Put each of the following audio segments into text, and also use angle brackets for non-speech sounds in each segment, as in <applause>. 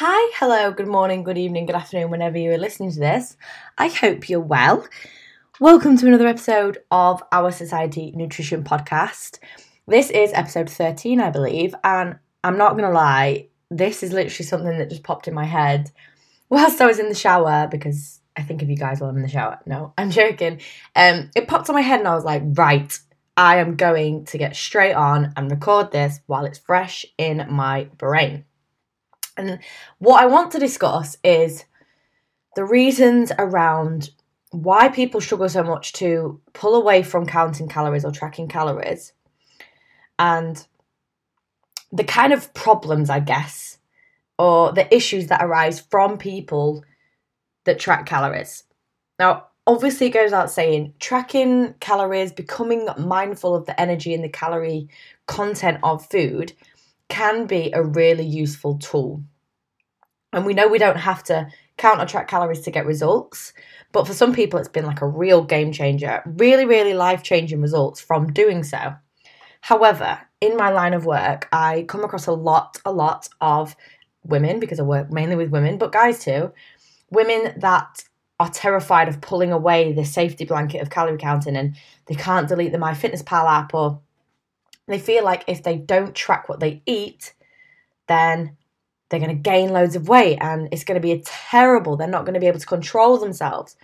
Hi, hello, good morning, good evening, good afternoon, whenever you are listening to this. I hope you're well. Welcome to another episode of our Society Nutrition Podcast. This is episode 13, I believe, and I'm not gonna lie, this is literally something that just popped in my head whilst I was in the shower because I think of you guys while I'm in the shower. No, <laughs> I'm joking. Um, it popped on my head and I was like, right, I am going to get straight on and record this while it's fresh in my brain. And what I want to discuss is the reasons around why people struggle so much to pull away from counting calories or tracking calories and the kind of problems, I guess, or the issues that arise from people that track calories. Now, obviously, it goes out saying tracking calories, becoming mindful of the energy and the calorie content of food can be a really useful tool. And we know we don't have to count or track calories to get results, but for some people, it's been like a real game changer, really, really life changing results from doing so. However, in my line of work, I come across a lot, a lot of women because I work mainly with women, but guys too, women that are terrified of pulling away the safety blanket of calorie counting and they can't delete the MyFitnessPal app or they feel like if they don't track what they eat, then they're going to gain loads of weight and it's going to be a terrible. They're not going to be able to control themselves.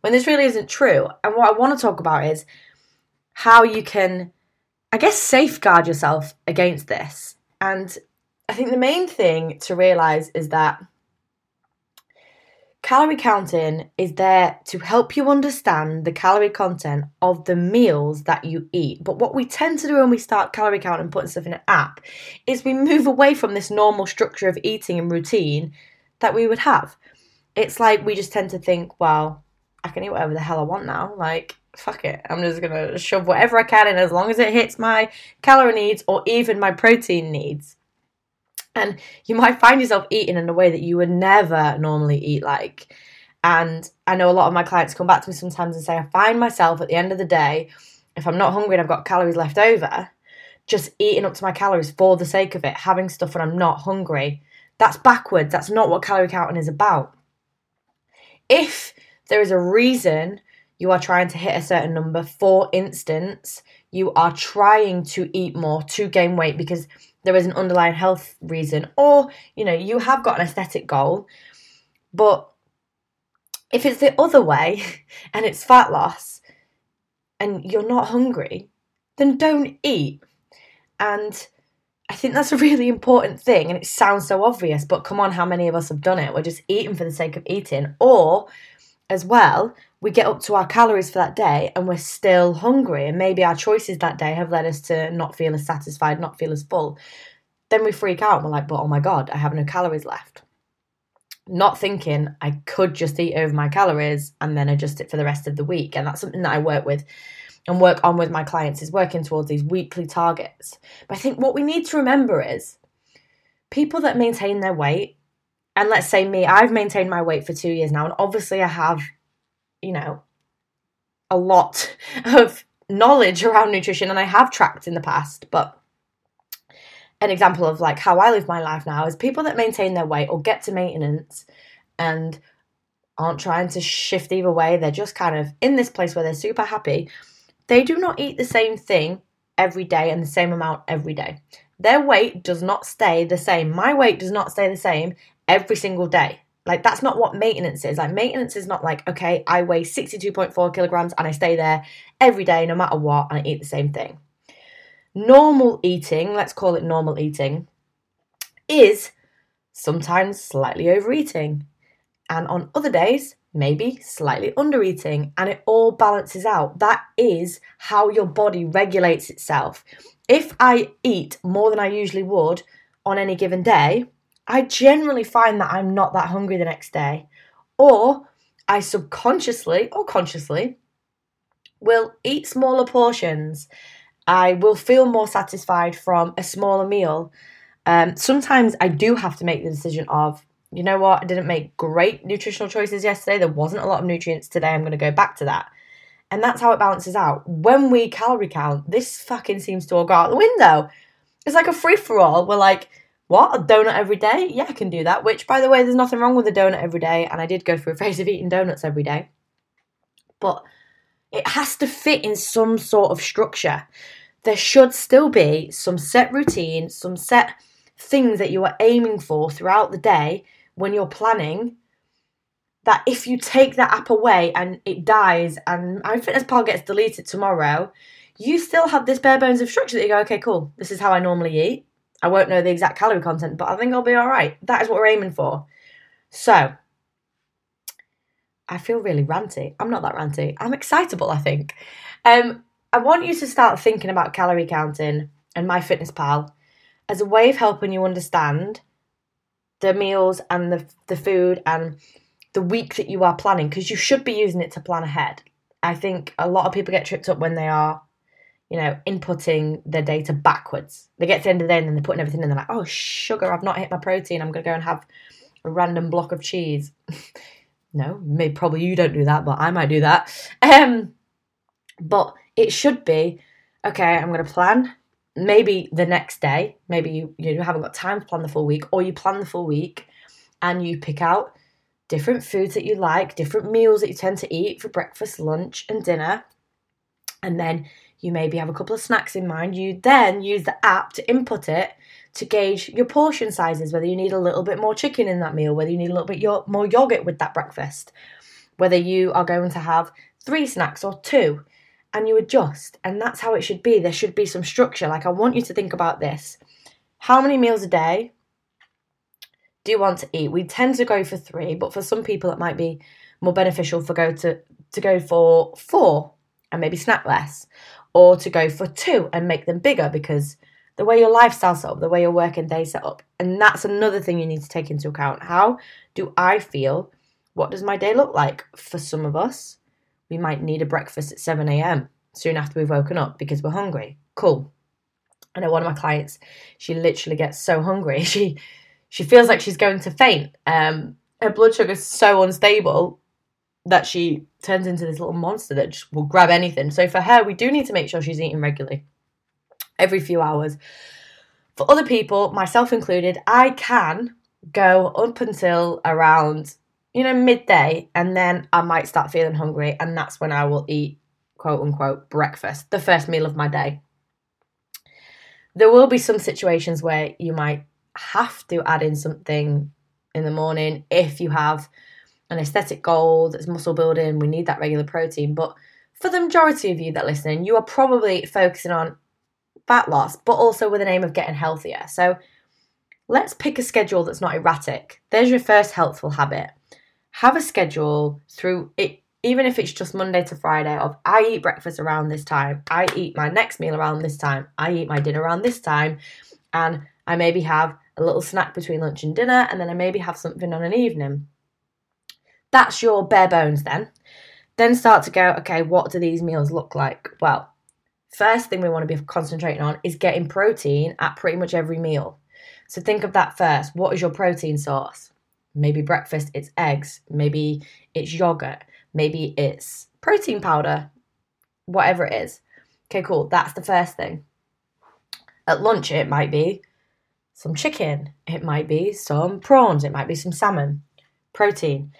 When this really isn't true. And what I want to talk about is how you can, I guess, safeguard yourself against this. And I think the main thing to realize is that Calorie counting is there to help you understand the calorie content of the meals that you eat. But what we tend to do when we start calorie counting and putting stuff in an app is we move away from this normal structure of eating and routine that we would have. It's like we just tend to think, well, I can eat whatever the hell I want now. Like, fuck it. I'm just gonna shove whatever I can in as long as it hits my calorie needs or even my protein needs. And you might find yourself eating in a way that you would never normally eat like. And I know a lot of my clients come back to me sometimes and say, I find myself at the end of the day, if I'm not hungry and I've got calories left over, just eating up to my calories for the sake of it, having stuff when I'm not hungry. That's backwards. That's not what calorie counting is about. If there is a reason you are trying to hit a certain number, for instance, you are trying to eat more to gain weight because there is an underlying health reason, or you know, you have got an aesthetic goal, but if it's the other way <laughs> and it's fat loss and you're not hungry, then don't eat. And I think that's a really important thing. And it sounds so obvious, but come on, how many of us have done it? We're just eating for the sake of eating. Or, as well, we get up to our calories for that day and we're still hungry, and maybe our choices that day have led us to not feel as satisfied, not feel as full, then we freak out and we're like, but oh my god, I have no calories left. Not thinking I could just eat over my calories and then adjust it for the rest of the week. And that's something that I work with and work on with my clients is working towards these weekly targets. But I think what we need to remember is people that maintain their weight, and let's say me, I've maintained my weight for two years now, and obviously I have you know, a lot <laughs> of knowledge around nutrition and I have tracked in the past, but an example of like how I live my life now is people that maintain their weight or get to maintenance and aren't trying to shift either way, they're just kind of in this place where they're super happy. They do not eat the same thing every day and the same amount every day. Their weight does not stay the same. My weight does not stay the same every single day. Like that's not what maintenance is. Like maintenance is not like, okay, I weigh 62.4 kilograms and I stay there every day no matter what and I eat the same thing. Normal eating, let's call it normal eating, is sometimes slightly overeating. And on other days, maybe slightly undereating, and it all balances out. That is how your body regulates itself. If I eat more than I usually would on any given day, I generally find that I'm not that hungry the next day. Or I subconsciously or consciously will eat smaller portions. I will feel more satisfied from a smaller meal. Um, sometimes I do have to make the decision of, you know what, I didn't make great nutritional choices yesterday. There wasn't a lot of nutrients today. I'm going to go back to that. And that's how it balances out. When we calorie count, this fucking seems to all go out the window. It's like a free for all. We're like, what? A donut every day? Yeah, I can do that. Which, by the way, there's nothing wrong with a donut every day. And I did go through a <laughs> phase of eating donuts every day. But it has to fit in some sort of structure. There should still be some set routine, some set things that you are aiming for throughout the day when you're planning. That if you take that app away and it dies and MyFitnessPal gets deleted tomorrow, you still have this bare bones of structure that you go, okay, cool, this is how I normally eat. I won't know the exact calorie content, but I think I'll be all right. That is what we're aiming for. So, I feel really ranty. I'm not that ranty. I'm excitable, I think. Um, I want you to start thinking about calorie counting and MyFitnessPal as a way of helping you understand the meals and the, the food and the week that you are planning because you should be using it to plan ahead. I think a lot of people get tripped up when they are you know, inputting their data backwards. They get to the end of the day and they're putting everything in. They're like, oh, sugar, I've not hit my protein. I'm going to go and have a random block of cheese. <laughs> no, maybe probably you don't do that, but I might do that. Um, but it should be okay. I'm going to plan maybe the next day. Maybe you you haven't got time to plan the full week, or you plan the full week, and you pick out different foods that you like, different meals that you tend to eat for breakfast, lunch, and dinner, and then you maybe have a couple of snacks in mind. You then use the app to input it to gauge your portion sizes, whether you need a little bit more chicken in that meal, whether you need a little bit more yogurt with that breakfast, whether you are going to have three snacks or two, and you adjust. And that's how it should be. There should be some structure. Like, I want you to think about this. How many meals a day do you want to eat? We tend to go for three, but for some people, it might be more beneficial for go to, to go for four and maybe snack less or to go for two and make them bigger because the way your lifestyle's set up, the way your working day set up. And that's another thing you need to take into account. How do I feel? What does my day look like? For some of us, we might need a breakfast at 7 a.m. soon after we've woken up because we're hungry. Cool. I know one of my clients, she literally gets so hungry. <laughs> She she feels like she's going to faint. Um, her blood sugar's so unstable that she turns into this little monster that just will grab anything. So for her, we do need to make sure she's eating regularly, every few hours. For other people, myself included, I can go up until around, you know, midday, and then I might start feeling hungry, and that's when I will eat quote unquote breakfast, the first meal of my day. There will be some situations where you might have to add in something in the morning if you have an aesthetic goal that's muscle building, we need that regular protein. But for the majority of you that are listening, you are probably focusing on fat loss, but also with an aim of getting healthier. So let's pick a schedule that's not erratic. There's your first helpful habit. Have a schedule through it, even if it's just Monday to Friday, of I eat breakfast around this time, I eat my next meal around this time, I eat my dinner around this time, and I maybe have a little snack between lunch and dinner, and then I maybe have something on an evening. That's your bare bones then. Then start to go, okay, what do these meals look like? Well, first thing we want to be concentrating on is getting protein at pretty much every meal. So think of that first. What is your protein source? Maybe breakfast, it's eggs. Maybe it's yogurt. Maybe it's protein powder. Whatever it is. Okay, cool. That's the first thing. At lunch, it might be some chicken. It might be some prawns. It might be some salmon. Protein.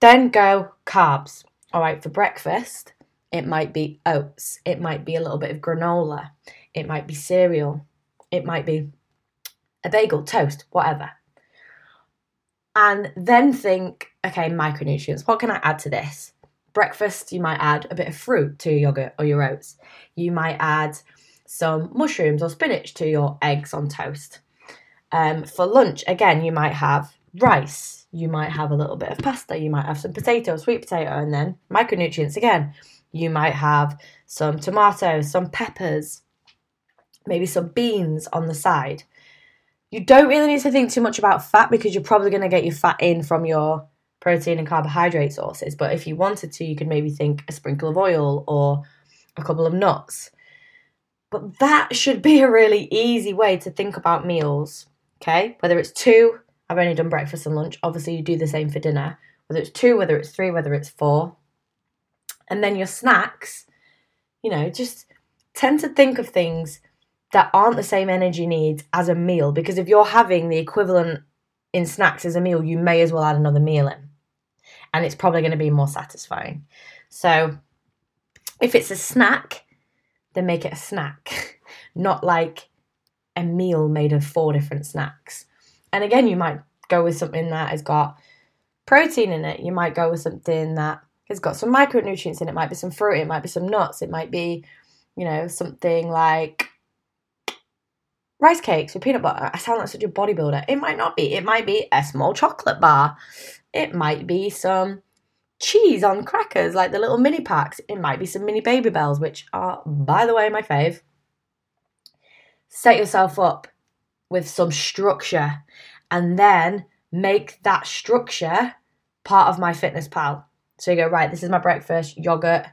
Then go carbs. All right, for breakfast, it might be oats, it might be a little bit of granola, it might be cereal, it might be a bagel, toast, whatever. And then think, okay, micronutrients, what can I add to this? Breakfast, you might add a bit of fruit to your yogurt or your oats. You might add some mushrooms or spinach to your eggs on toast. Um, for lunch, again, you might have rice, you might have a little bit of pasta, you might have some potato, sweet potato, and then micronutrients again. You might have some tomatoes, some peppers, maybe some beans on the side. You don't really need to think too much about fat because you're probably going to get your fat in from your protein and carbohydrate sources. But if you wanted to, you could maybe think a sprinkle of oil or a couple of nuts. But that should be a really easy way to think about meals, okay? Whether it's two, I've only done breakfast and lunch. Obviously, you do the same for dinner, whether it's two, whether it's three, whether it's four. And then your snacks, you know, just tend to think of things that aren't the same energy needs as a meal because if you're having the equivalent in snacks as a meal, you may as well add another meal in. And it's probably going to be more satisfying. So if it's a snack, then make it a snack, <laughs> not like a meal made of four different snacks. And again, you might go with something that has got protein in it. You might go with something that has got some micronutrients in it. it might be some fruit, it might be some nuts, it might be, you know, something like rice cakes with peanut butter. I sound like such a bodybuilder. It might not be. It might be a small chocolate bar. It might be some cheese on crackers, like the little mini packs. It might be some mini Babybels, which are, by the way, my fave. Set yourself up with some structure and then make that structure part of MyFitnessPal. So you go, right, this is my breakfast, yogurt,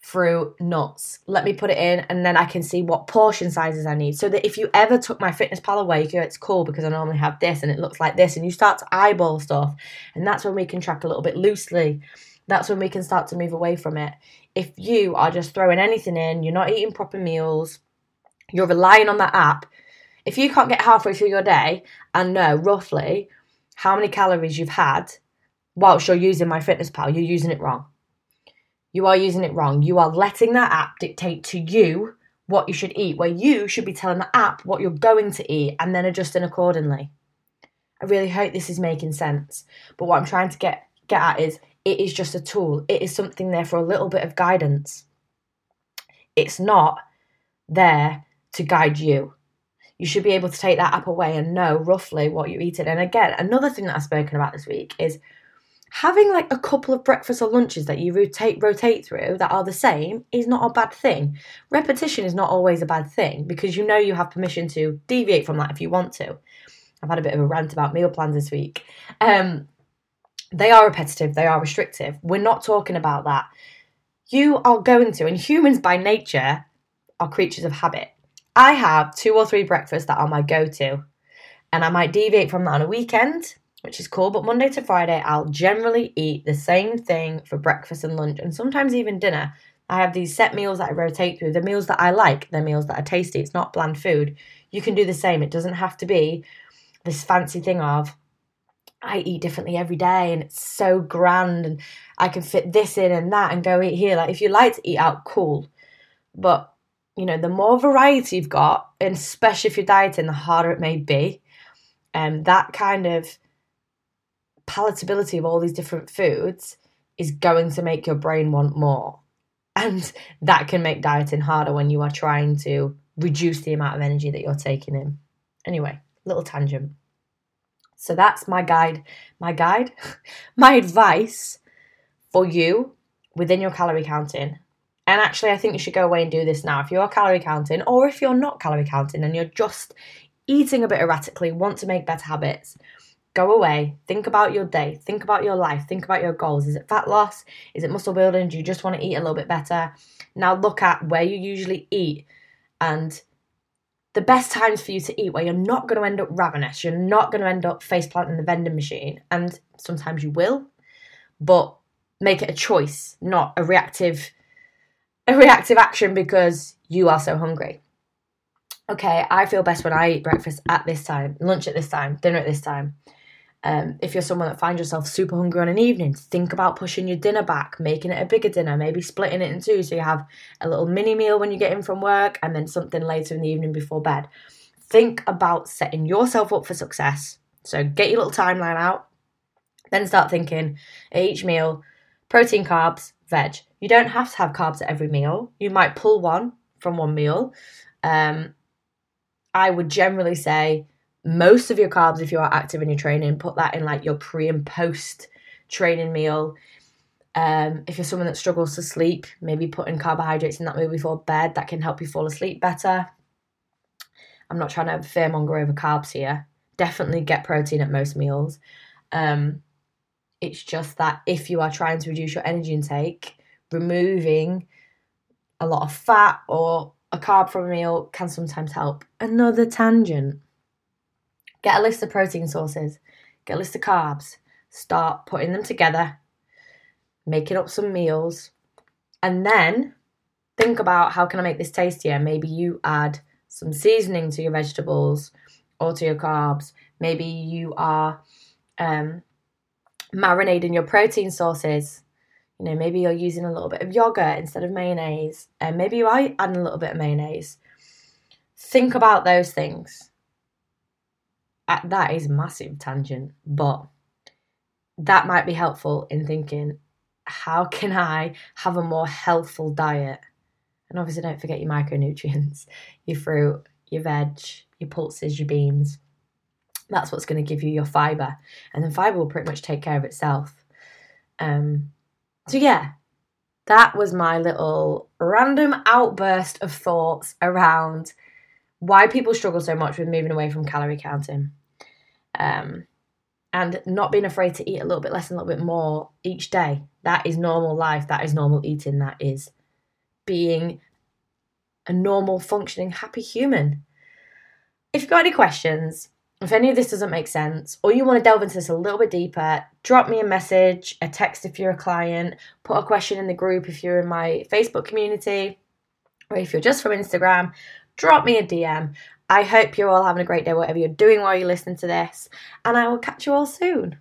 fruit, nuts. Let me put it in and then I can see what portion sizes I need. So that if you ever took MyFitnessPal away, you go, it's cool because I normally have this and it looks like this. And you start to eyeball stuff. And that's when we can track a little bit loosely. That's when we can start to move away from it. If you are just throwing anything in, you're not eating proper meals, you're relying on that app. If you can't get halfway through your day and know roughly how many calories you've had whilst you're using MyFitnessPal, you're using it wrong you are using it wrong. You are letting that app dictate to you what you should eat, where you should be telling the app what you're going to eat and then adjusting accordingly. I really hope this is making sense. But what I'm trying to get get at is it is just a tool. It is something there for a little bit of guidance. It's not there to guide you. You should be able to take that app away and know roughly what you're eating. And again, another thing that I've spoken about this week is having like a couple of breakfasts or lunches that you rotate rotate through that are the same is not a bad thing. Repetition is not always a bad thing because you know you have permission to deviate from that if you want to. I've had a bit of a rant about meal plans this week. Um, they are repetitive, they are restrictive. We're not talking about that. You are going to, and humans by nature are creatures of habit. I have two or three breakfasts that are my go to, and I might deviate from that on a weekend which is cool. But Monday to Friday, I'll generally eat the same thing for breakfast and lunch, and sometimes even dinner. I have these set meals that I rotate through. The meals that I like, they're meals that are tasty. It's not bland food. You can do the same. It doesn't have to be this fancy thing of I eat differently every day and it's so grand and I can fit this in and that and go eat here. Like if you like to eat out, cool. But you know, the more variety you've got, and especially if you're dieting, the harder it may be. And um, that kind of palatability of all these different foods is going to make your brain want more. And that can make dieting harder when you are trying to reduce the amount of energy that you're taking in. Anyway, little tangent. So that's my guide, my guide, <laughs> my advice for you within your calorie counting. And actually, I think you should go away and do this now. If you're calorie counting, or if you're not calorie counting and you're just eating a bit erratically, want to make better habits, Go away, think about your day, think about your life, think about your goals. Is it fat loss? Is it muscle building? Do you just want to eat a little bit better? Now look at where you usually eat and the best times for you to eat where you're not going to end up ravenous, you're not going to end up face planting the vending machine. And sometimes you will, but make it a choice, not a reactive a reactive action because you are so hungry. Okay, I feel best when I eat breakfast at this time, lunch at this time, dinner at this time. Um, if you're someone that finds yourself super hungry on an evening, think about pushing your dinner back, making it a bigger dinner, maybe splitting it in two so you have a little mini meal when you get in from work and then something later in the evening before bed. Think about setting yourself up for success. So get your little timeline out, then start thinking at each meal protein, carbs, veg. You don't have to have carbs at every meal. You might pull one from one meal. Um, I would generally say most of your carbs if you are active in your training put that in like your pre and post training meal um, if you're someone that struggles to sleep maybe putting carbohydrates in that meal before bed that can help you fall asleep better i'm not trying to fearmonger over carbs here definitely get protein at most meals um, it's just that if you are trying to reduce your energy intake removing a lot of fat or a carb from a meal can sometimes help. Another tangent. Get a list of protein sources, get a list of carbs, start putting them together, making up some meals, and then think about how can I make this tastier? Maybe you add some seasoning to your vegetables or to your carbs. Maybe you are um, marinating your protein sources. You know, maybe you're using a little bit of yogurt instead of mayonnaise, and maybe you are adding a little bit of mayonnaise. Think about those things. Uh, that is massive tangent, but that might be helpful in thinking how can I have a more healthful diet? And obviously, don't forget your micronutrients, <laughs> your fruit, your veg, your pulses, your beans. That's what's going to give you your fiber, and then fiber will pretty much take care of itself. Um, so yeah, that was my little random outburst of thoughts around why people struggle so much with moving away from calorie counting. Um, and not being afraid to eat a little bit less and a little bit more each day. That is normal life. That is normal eating. That is being a normal, functioning, happy human. If you've got any questions, if any of this doesn't make sense, or you want to delve into this a little bit deeper, drop me a message, a text if you're a client, put a question in the group if you're in my Facebook community, or if you're just from Instagram, drop me a DM. I hope you're all having a great day, whatever you're doing while you're listening to this, and I will catch you all soon.